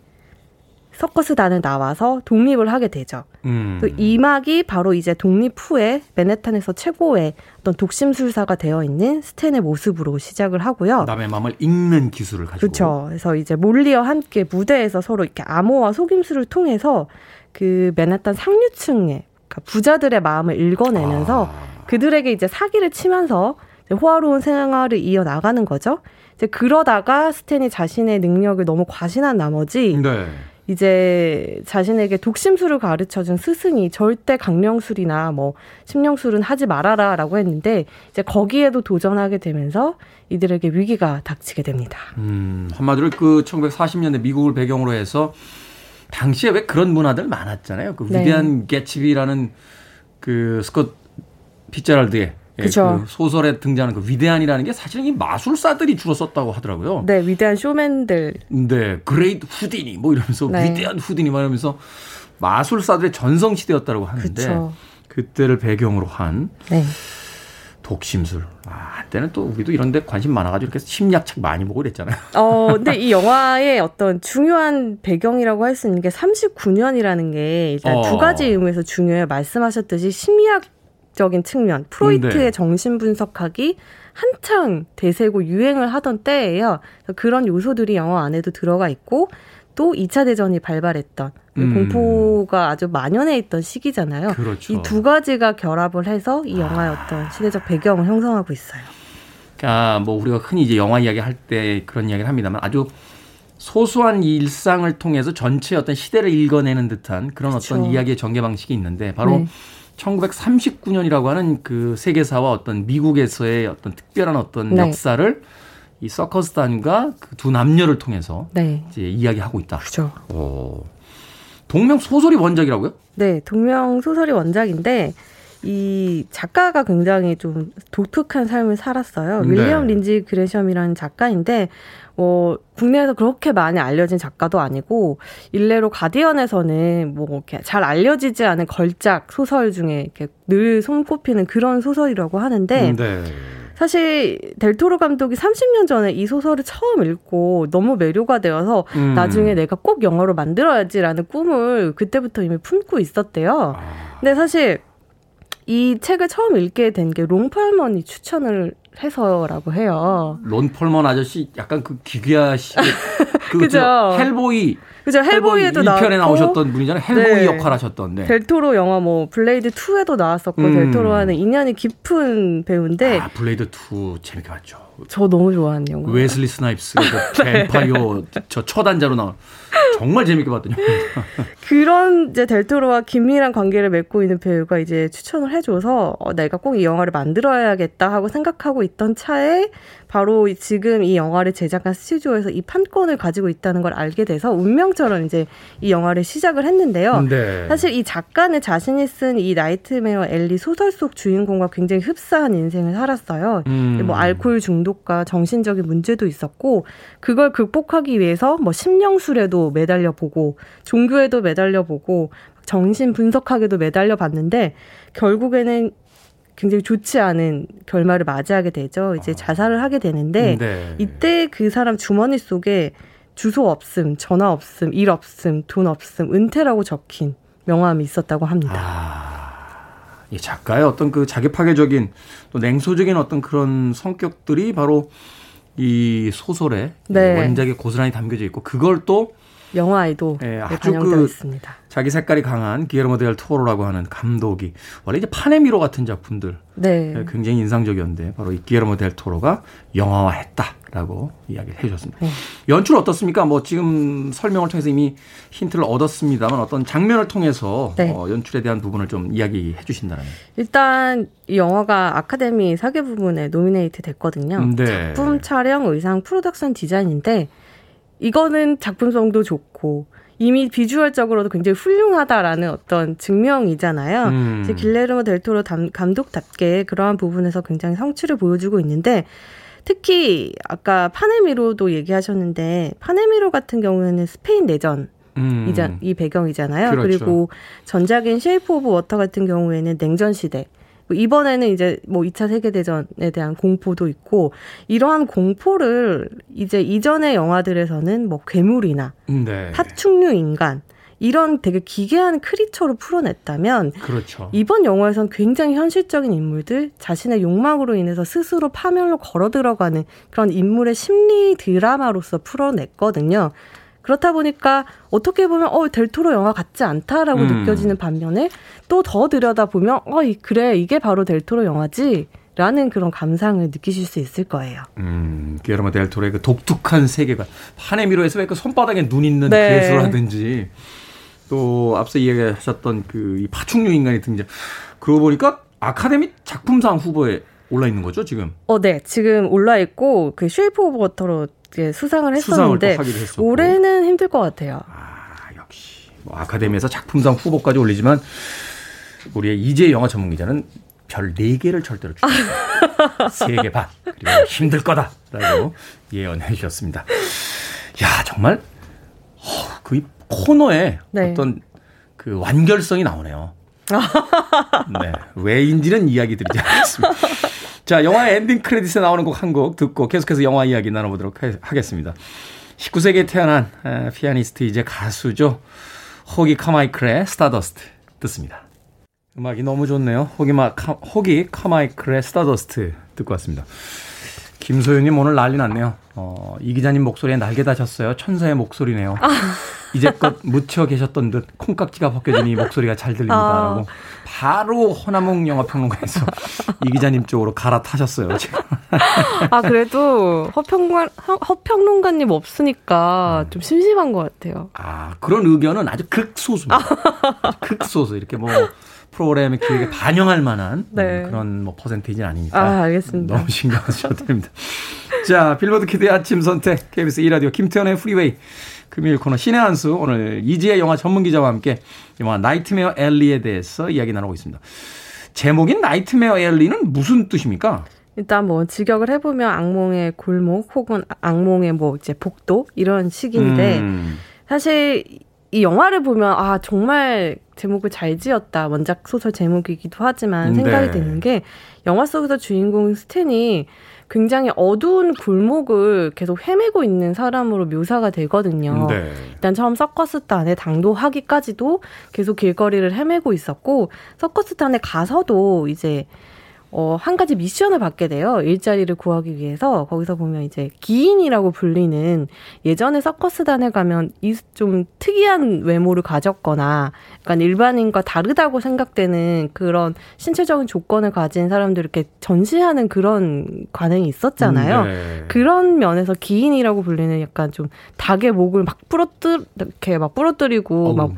서커스단을 나와서 독립을 하게 되죠. 음. 이 막이 바로 이제 독립 후에 맨해탄에서 최고의 어떤 독심술사가 되어 있는 스탠의 모습으로 시작을 하고요. 남의 마음을 읽는 기술을 가지고. 그렇죠. 그래서 이제 몰리와 함께 무대에서 서로 이렇게 암호와 속임수를 통해서 그 맨해탄 상류층의 그러니까 부자들의 마음을 읽어내면서 아. 그들에게 이제 사기를 치면서 호화로운 생활을 이어 나가는 거죠. 이제 그러다가 스탠이 자신의 능력을 너무 과신한 나머지 네. 이제 자신에게 독심술을 가르쳐준 스승이 절대 강령술이나 뭐 심령술은 하지 말아라라고 했는데 이제 거기에도 도전하게 되면서 이들에게 위기가 닥치게 됩니다. 음, 한마디로 그 1940년대 미국을 배경으로 해서 당시에 왜 그런 문화들 많았잖아요. 그 네. 위대한 개츠비라는 그 스콧 피츠제럴드의 예. 그 소설에 등장하는 그 위대한이라는 게 사실은 이 마술사들이 주로 썼다고 하더라고요. 네, 위대한 쇼맨들. 네, Great 후디니 뭐 이러면서 네. 위대한 후디니 말하면서 마술사들의 전성 시대였다고 하는데 그쵸. 그때를 배경으로 한 네. 독심술. 아, 한때는 또 우리도 이런 데 관심 많아가지고 이렇게 심리학 책 많이 보고 그랬잖아요. *laughs* 어, 근데 이 영화의 어떤 중요한 배경이라고 할 수 있는 게 39년이라는 게 일단 어. 두 가지 의미에서 중요해요. 말씀하셨듯이 심리학 적인 측면, 프로이트의 네. 정신 분석학이 한창 대세고 유행을 하던 때예요. 그런 요소들이 영화 안에도 들어가 있고 또 2차 대전이 발발했던 음. 공포가 아주 만연해 있던 시기잖아요. 그렇죠. 이두 가지가 결합을 해서 이 영화의 아. 어떤 시대적 배경을 형성하고 있어요. 아, 뭐 우리가 흔히 이제 영화 이야기 할 때 그런 이야기를 합니다만 아주 소소한 일상을 통해서 전체 어떤 시대를 읽어내는 듯한 그런 그렇죠. 어떤 이야기의 전개 방식이 있는데 바로 네. 1939년이라고 하는 그 세계사와 어떤 미국에서의 어떤 특별한 어떤 네. 역사를 이 서커스단과 그 두 남녀를 통해서 네. 이제 이야기하고 있다. 그죠. 오. 동명 소설이 원작이라고요? 네, 동명 소설이 원작인데 이 작가가 굉장히 좀 독특한 삶을 살았어요. 네. 윌리엄 린지 그레샴이라는 작가인데 뭐 국내에서 그렇게 많이 알려진 작가도 아니고 일례로 가디언에서는 뭐 이렇게 잘 알려지지 않은 걸작 소설 중에 이렇게 늘 손꼽히는 그런 소설이라고 하는데 네. 사실 델토로 감독이 30년 전에 이 소설을 처음 읽고 너무 매료가 되어서 음. 나중에 내가 꼭 영화로 만들어야지라는 꿈을 그때부터 이미 품고 있었대요. 아. 근데 사실 이 책을 처음 읽게 된 게 론 펄먼이 추천을 해서라고 해요. 론 펄먼 아저씨 약간 그 기괴하시 그 *laughs* 그죠 Hellboy 그죠 Hellboy에도 나왔고 1편에 나오셨던 분이잖아요. Hellboy 네. 역할 하셨던. 네. 델토로 영화 뭐 Blade 2에도 나왔었고 음. 델토로와는 인연이 깊은 배우인데 아, Blade 2 재밌게 봤죠. 저 너무 좋아하는 영화. 웨슬리 스나이프스 그 *laughs* 네. 뱀파이어 저 처단자로 나온 정말 재밌게 영화. *laughs* 그런 이제 델토로와 긴밀한 관계를 맺고 있는 배우가 이제 추천을 해줘서 어, 내가 꼭 이 영화를 만들어야겠다 하고 생각하고 있던 차에 바로 지금 이 영화를 제작한 스튜디오에서 이 판권을 가지고 있다는 걸 알게 돼서 운명처럼 이제 이 영화를 시작을 했는데요. 네. 사실 이 작가는 자신이 쓴 이 Nightmare Alley 소설 속 주인공과 굉장히 흡사한 인생을 살았어요. 음. 뭐 알코올 중독과 정신적인 문제도 있었고 그걸 극복하기 위해서 뭐 심령술에도 매달려 보고 종교에도 매달려 보고 정신 분석학에도 매달려 봤는데 결국에는 굉장히 좋지 않은 결말을 맞이하게 되죠. 이제 아. 자살을 하게 되는데 네. 이때 그 사람 주머니 속에 주소 없음, 전화 없음, 일 없음, 돈 없음, 은퇴라고 적힌 명함이 있었다고 합니다. 아, 이 작가의 어떤 그 자기 파괴적인 또 냉소적인 어떤 그런 성격들이 바로 이 소설에 네. 원작에 고스란히 담겨져 있고 그걸 또 영화에도 네, 아주 그 있습니다. 자기 색깔이 강한 기에르모 델 토로라고 하는 감독이 원래 이제 파네미로 같은 작품들 네. 예, 굉장히 인상적이었는데 바로 이 기에르모 델 토로가 영화화했다라고 이야기를 해주셨습니다. 네. 연출 어떻습니까? 뭐 지금 설명을 통해서 이미 힌트를 얻었습니다만 어떤 장면을 통해서 네. 어, 연출에 대한 부분을 좀 이야기해 주신다면 일단 이 영화가 아카데미 4개 부문에 노미네이트 됐거든요. 네. 작품 촬영, 의상, 프로덕션 디자인인데 이거는 작품성도 좋고 이미 비주얼적으로도 굉장히 훌륭하다라는 어떤 증명이잖아요. 음. 길레르모 델토로 감독답게 그러한 부분에서 굉장히 성취를 보여주고 있는데 특히 아까 판의 미로도 얘기하셨는데 판의 미로 같은 경우에는 스페인 내전 음. 이자, 이 배경이잖아요. 그렇죠. 그리고 전작인 Shape of Water 같은 경우에는 냉전 시대. 이번에는 이제 뭐 2차 세계대전에 대한 공포도 있고 이러한 공포를 이제 이전의 영화들에서는 뭐 괴물이나 네. 파충류 인간 이런 되게 기괴한 creature로 풀어냈다면 그렇죠. 이번 영화에선 굉장히 현실적인 인물들 자신의 욕망으로 인해서 스스로 파멸로 걸어 들어가는 그런 인물의 심리 드라마로서 풀어냈거든요. 그렇다 보니까 어떻게 보면 어 델토로 영화 같지 않다라고 음. 느껴지는 반면에 또 더 들여다 보면 어 그래 이게 바로 델토로 영화지. 라는 그런 감상을 느끼실 수 있을 거예요. 음, 길레르모 델토로의 그 독특한 세계관. 판의 미로에서 왜그 손바닥에 눈 있는 네. 괴수라든지 또 앞서 이야기하셨던 그 파충류 인간의 등장. 그러고 보니까 아카데미 작품상 후보에 올라 있는 거죠, 지금? 어, 네. 지금 올라 있고 그 Shape of Water로 수상을 했었는데 수상을 올해는 힘들 것 같아요. 아, 역시 뭐 아카데미에서 작품상 후보까지 올리지만 우리의 이재 영화 전문 기자는 별 4개를 절대로 주죠. 3개 *laughs* 반. 그리고 힘들 거다라고 예언해 주셨습니다. 야, 정말 어, 그 코너에 네. 어떤 그 완결성이 나오네요. *laughs* 네. 왜인지는 이야기 드리지 않겠습니다. 자, 영화 ending credit에 나오는 곡 한 곡 듣고 계속해서 영화 이야기 나눠보도록 하겠습니다. 19세기에 태어난 피아니스트 이제 가수죠. 호기 카마이클의 Stardust 듣습니다. 음악이 너무 좋네요. 호기, 마, 카, 호기 카마이클의 Stardust 듣고 왔습니다. 김소연님 오늘 난리 났네요. 어, 이 기자님 목소리에 날개 다셨어요. 천사의 목소리네요. 아. 이제껏 묻혀 계셨던 듯 콩깍지가 벗겨지니 *laughs* 목소리가 잘 들립니다라고 아. 바로 허남웅 영화평론가에서 이 기자님 쪽으로 갈아타셨어요 지금. 아 그래도 허평관 허평론가님 없으니까 음. 좀 심심한 것 같아요. 아 그런 의견은 아주 극소수입니다. *laughs* 극소수 이렇게 뭐 프로그램의 기획에 반영할 만한 네. 그런 뭐 퍼센테이지는 아니니까. 아, 알겠습니다. 너무 신경 쓰셔도 됩니다. 자, 빌보드 키드의 아침 선택, KBS 2라디오 김태훈의 프리웨이. 금요일 코너 신의 한 수 오늘 이지혜 영화 전문 기자와 함께 영화 나이트메어 앨리에 대해서 이야기 나누고 있습니다. 제목인 나이트메어 앨리는 무슨 뜻입니까? 일단 뭐 직역을 해보면 악몽의 골목 혹은 악몽의 뭐 이제 복도 이런 식인데 음. 사실 이 영화를 보면 아 정말 제목을 잘 지었다 원작 소설 제목이기도 하지만 생각이 네. 드는 게 영화 속에서 주인공 스탠이 굉장히 어두운 골목을 계속 헤매고 있는 사람으로 묘사가 되거든요. 네. 일단 처음 서커스단에 당도하기까지도 계속 길거리를 헤매고 있었고 서커스단에 가서도 이제 어, 한 가지 미션을 받게 돼요. 일자리를 구하기 위해서. 거기서 보면 이제 기인이라고 불리는 예전에 서커스단에 가면 이 좀 특이한 외모를 가졌거나 약간 일반인과 다르다고 생각되는 그런 신체적인 조건을 가진 사람들 이렇게 전시하는 그런 관행이 있었잖아요. 음, 네. 그런 면에서 기인이라고 불리는 약간 좀 닭의 목을 막 부러뜨, 이렇게 막 부러뜨리고 어우. 막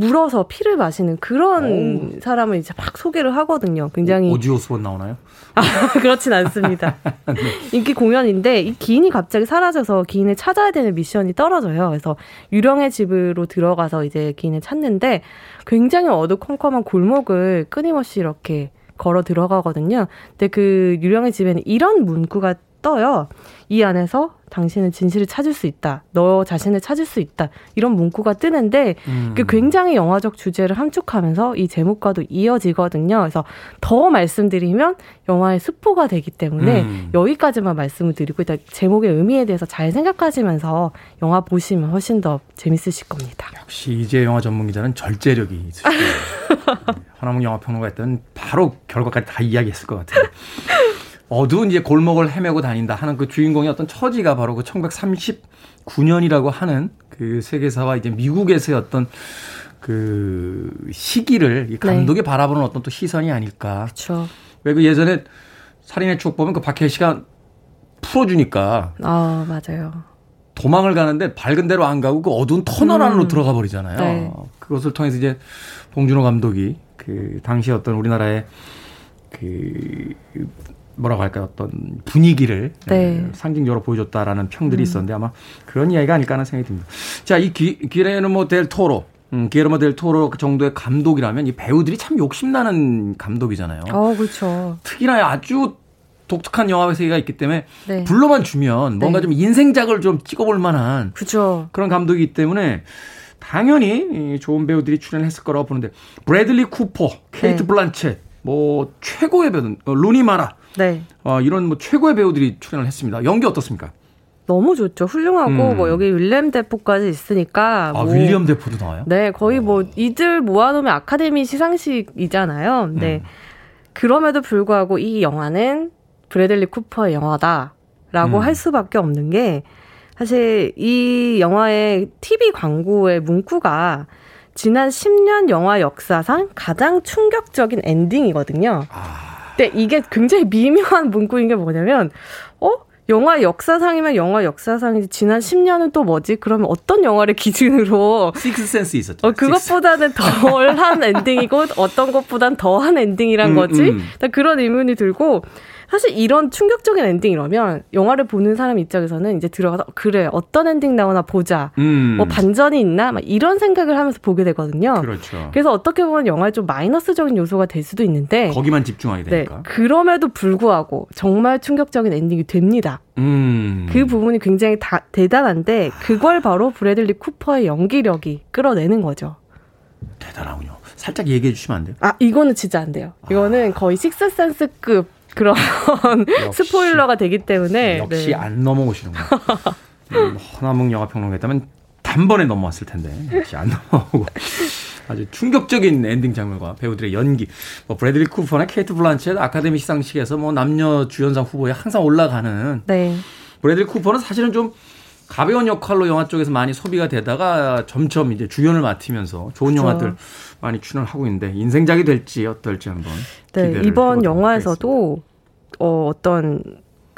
물어서 피를 마시는 그런 오. 사람을 이제 막 소개를 하거든요. 굉장히 오지오 수원 나오나요? 아, *laughs* 그렇진 않습니다. *laughs* 네. 인기 공연인데 이 기인이 갑자기 사라져서 기인을 찾아야 되는 미션이 떨어져요. 그래서 유령의 집으로 들어가서 이제 기인을 찾는데 굉장히 어두컴컴한 골목을 끊임없이 이렇게 걸어 들어가거든요. 근데 그 유령의 집에는 이런 문구가 떠요. 이 안에서 당신은 진실을 찾을 수 있다. 너 자신을 찾을 수 있다. 이런 문구가 뜨는데 음. 그 굉장히 영화적 주제를 함축하면서 이 제목과도 이어지거든요. 그래서 더 말씀드리면 영화의 스포가 되기 때문에 음. 여기까지만 말씀을 드리고 일단 제목의 의미에 대해서 잘 생각하시면서 영화 보시면 훨씬 더 재밌으실 겁니다. 역시 이제 영화 전문 기자는 절제력이 있으시고 *laughs* 하나문 영화 평론가 했던 바로 결과까지 다 이야기했을 것 같아요. 어두운 이제 골목을 헤매고 다닌다 하는 그 주인공의 어떤 처지가 바로 그 1939년이라고 하는 그 세계사와 이제 미국에서의 어떤 그 시기를 이 감독이 네. 바라보는 어떤 또 시선이 아닐까. 그렇죠. 왜 그 예전에 살인의 추억 보면 그 박해일 씨가 풀어주니까. 아 맞아요. 도망을 가는데 밝은 데로 안 가고 그 어두운 터널 음. 안으로 들어가 버리잖아요. 네. 그것을 통해서 이제 봉준호 감독이 그 당시 어떤 우리나라의 그 뭐라고 할까요? 어떤 분위기를 네. 상징적으로 보여줬다라는 평들이 음. 있었는데 아마 그런 이야기가 아닐까 하는 생각이 듭니다. 자, 이 기, 기레르모 델 토로, 음, 기레르모 델 토로 그 정도의 감독이라면 이 배우들이 참 욕심나는 감독이잖아요. 어, 그렇죠. 특히나 아주 독특한 영화 세계가 있기 때문에 네. 불러만 주면 뭔가 네. 좀 인생작을 좀 찍어볼 만한 그죠. 그런 감독이기 때문에 당연히 좋은 배우들이 출연했을 거라고 보는데 브래들리 쿠퍼, 케이트 네. 블란쳇, 뭐 최고의 배우 어, 루니 마라, 네. 어, 이런 뭐 최고의 배우들이 출연을 했습니다. 연기 어떻습니까? 너무 좋죠. 훌륭하고 음. 뭐 여기 윌렘 대포까지 있으니까 아, 뭐, 윌렘 대포도 나와요? 네, 거의 뭐 어. 이들 모아놓으면 아카데미 시상식이잖아요. 네. 음. 그럼에도 불구하고 이 영화는 브래들리 쿠퍼의 영화다라고 음. 할 수밖에 없는 게 사실 이 영화의 TV 광고의 문구가 지난 10년 영화 역사상 가장 충격적인 엔딩이거든요. 아... 근데 이게 굉장히 미묘한 문구인 게 뭐냐면, 어? 영화 역사상이면 영화 역사상이지 지난 10년은 또 뭐지? 그러면 어떤 영화를 기준으로 식스센스 있었죠. 어, 그것보다는 덜한 *laughs* 엔딩이고 어떤 것보단 더한 엔딩이란 음, 거지? 음. 그런 의문이 들고 사실 이런 충격적인 엔딩이라면 영화를 보는 사람 입장에서는 이제 들어가서 그래 어떤 엔딩 나오나 보자 음. 뭐 반전이 있나 막 이런 생각을 하면서 보게 되거든요. 그렇죠. 그래서 어떻게 보면 영화에 좀 마이너스적인 요소가 될 수도 있는데 거기만 집중하게 네, 되니까. 네, 그럼에도 불구하고 정말 충격적인 엔딩이 됩니다. 음. 그 부분이 굉장히 다, 대단한데 그걸 바로 브래들리 쿠퍼의 연기력이 끌어내는 거죠. 대단하군요. 살짝 얘기해 주시면 안 돼요? 아, 이거는 진짜 안 돼요. 이거는 아. 거의 식스센스급 그런 스포일러가 되기 때문에 역시 네. 안 넘어오시는구나. 음, 허남몽 영화평론가였다면 단번에 넘어왔을 텐데 역시 안 넘어오고 아주 충격적인 엔딩 장면과 배우들의 연기. 뭐 브래들리 쿠퍼나 케이트 블란쳇 아카데미 시상식에서 뭐 남녀 주연상 후보에 항상 올라가는 네. 브래들리 쿠퍼는 사실은 좀 가벼운 역할로 영화 쪽에서 많이 소비가 되다가 점점 이제 주연을 맡으면서 좋은 그렇죠. 영화들 많이 출연을 하고 있는데 인생작이 될지 어떨지 한번 네, 이번 영화에서도 어, 어떤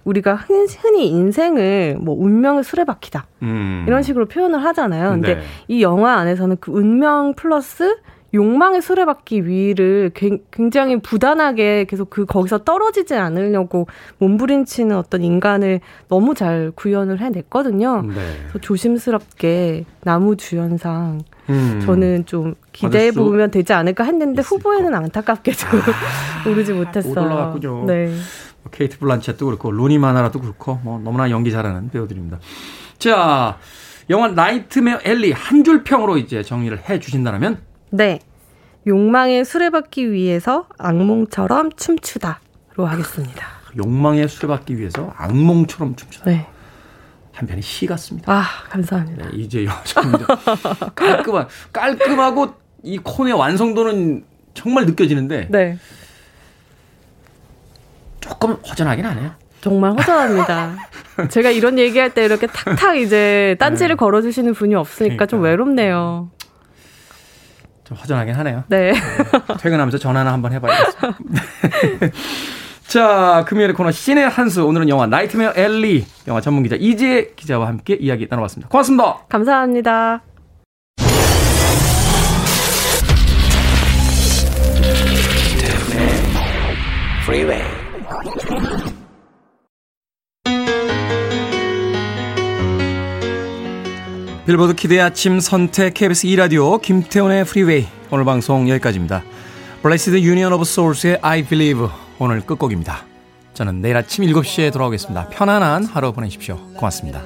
우리가 흔히 인생을 뭐 운명의 수레바퀴다 음. 이런 식으로 표현을 하잖아요. 근데 네. 이 영화 안에서는 그 운명 플러스 욕망의 수레바퀴 위를 굉장히 부단하게 계속 그 거기서 떨어지지 않으려고 몸부림치는 어떤 인간을 너무 잘 구현을 해냈거든요. 네. 그래서 조심스럽게 나무 주연상 음. 저는 좀 기대해 보면 되지 않을까 했는데 후보에는 안타깝게도 아, *laughs* 오르지 못했어요. 올라갔군요. 네. 뭐 케이트 블란쳇도 그렇고 루니 마나라도 그렇고 뭐 너무나 연기 잘하는 배우들입니다. 자, 영화 나이트메어 앨리 한 줄 평으로 이제 정리를 해 주신다면 네. 욕망의 수레바퀴 위에서 악몽처럼 춤추다로 하겠습니다. 욕망의 수레바퀴 위에서 악몽처럼 춤추다. 네. 한편의 시 같습니다. 아, 감사합니다. 네, 이제 *laughs* 깔끔한, 깔끔하고 이 코너의 완성도는 정말 느껴지는데. 네. 조금 허전하긴 하네요. 정말 허전합니다. 제가 이런 얘기할 때 이렇게 탁탁 이제 딴지를 네. 걸어주시는 분이 없으니까 그러니까. 좀 외롭네요. 좀 허전하긴 하네요. 네. 퇴근하면서 전화나 한번 해봐야겠어요. *laughs* 자, 금요일의 코너 신의 한수. 오늘은 영화 나이트메어 앨리 영화 전문 기자 이지혜 기자와 함께 이야기 나눠봤습니다. 고맙습니다. 감사합니다. 빌보드 키드의 아침 선택 KBS 2라디오 김태훈의 프리웨이 오늘 방송 여기까지입니다. 블레시드 유니언 오브 소울스의 I Believe 오늘 끝곡입니다. 저는 내일 아침 7시에 돌아오겠습니다. 편안한 하루 보내십시오. 고맙습니다.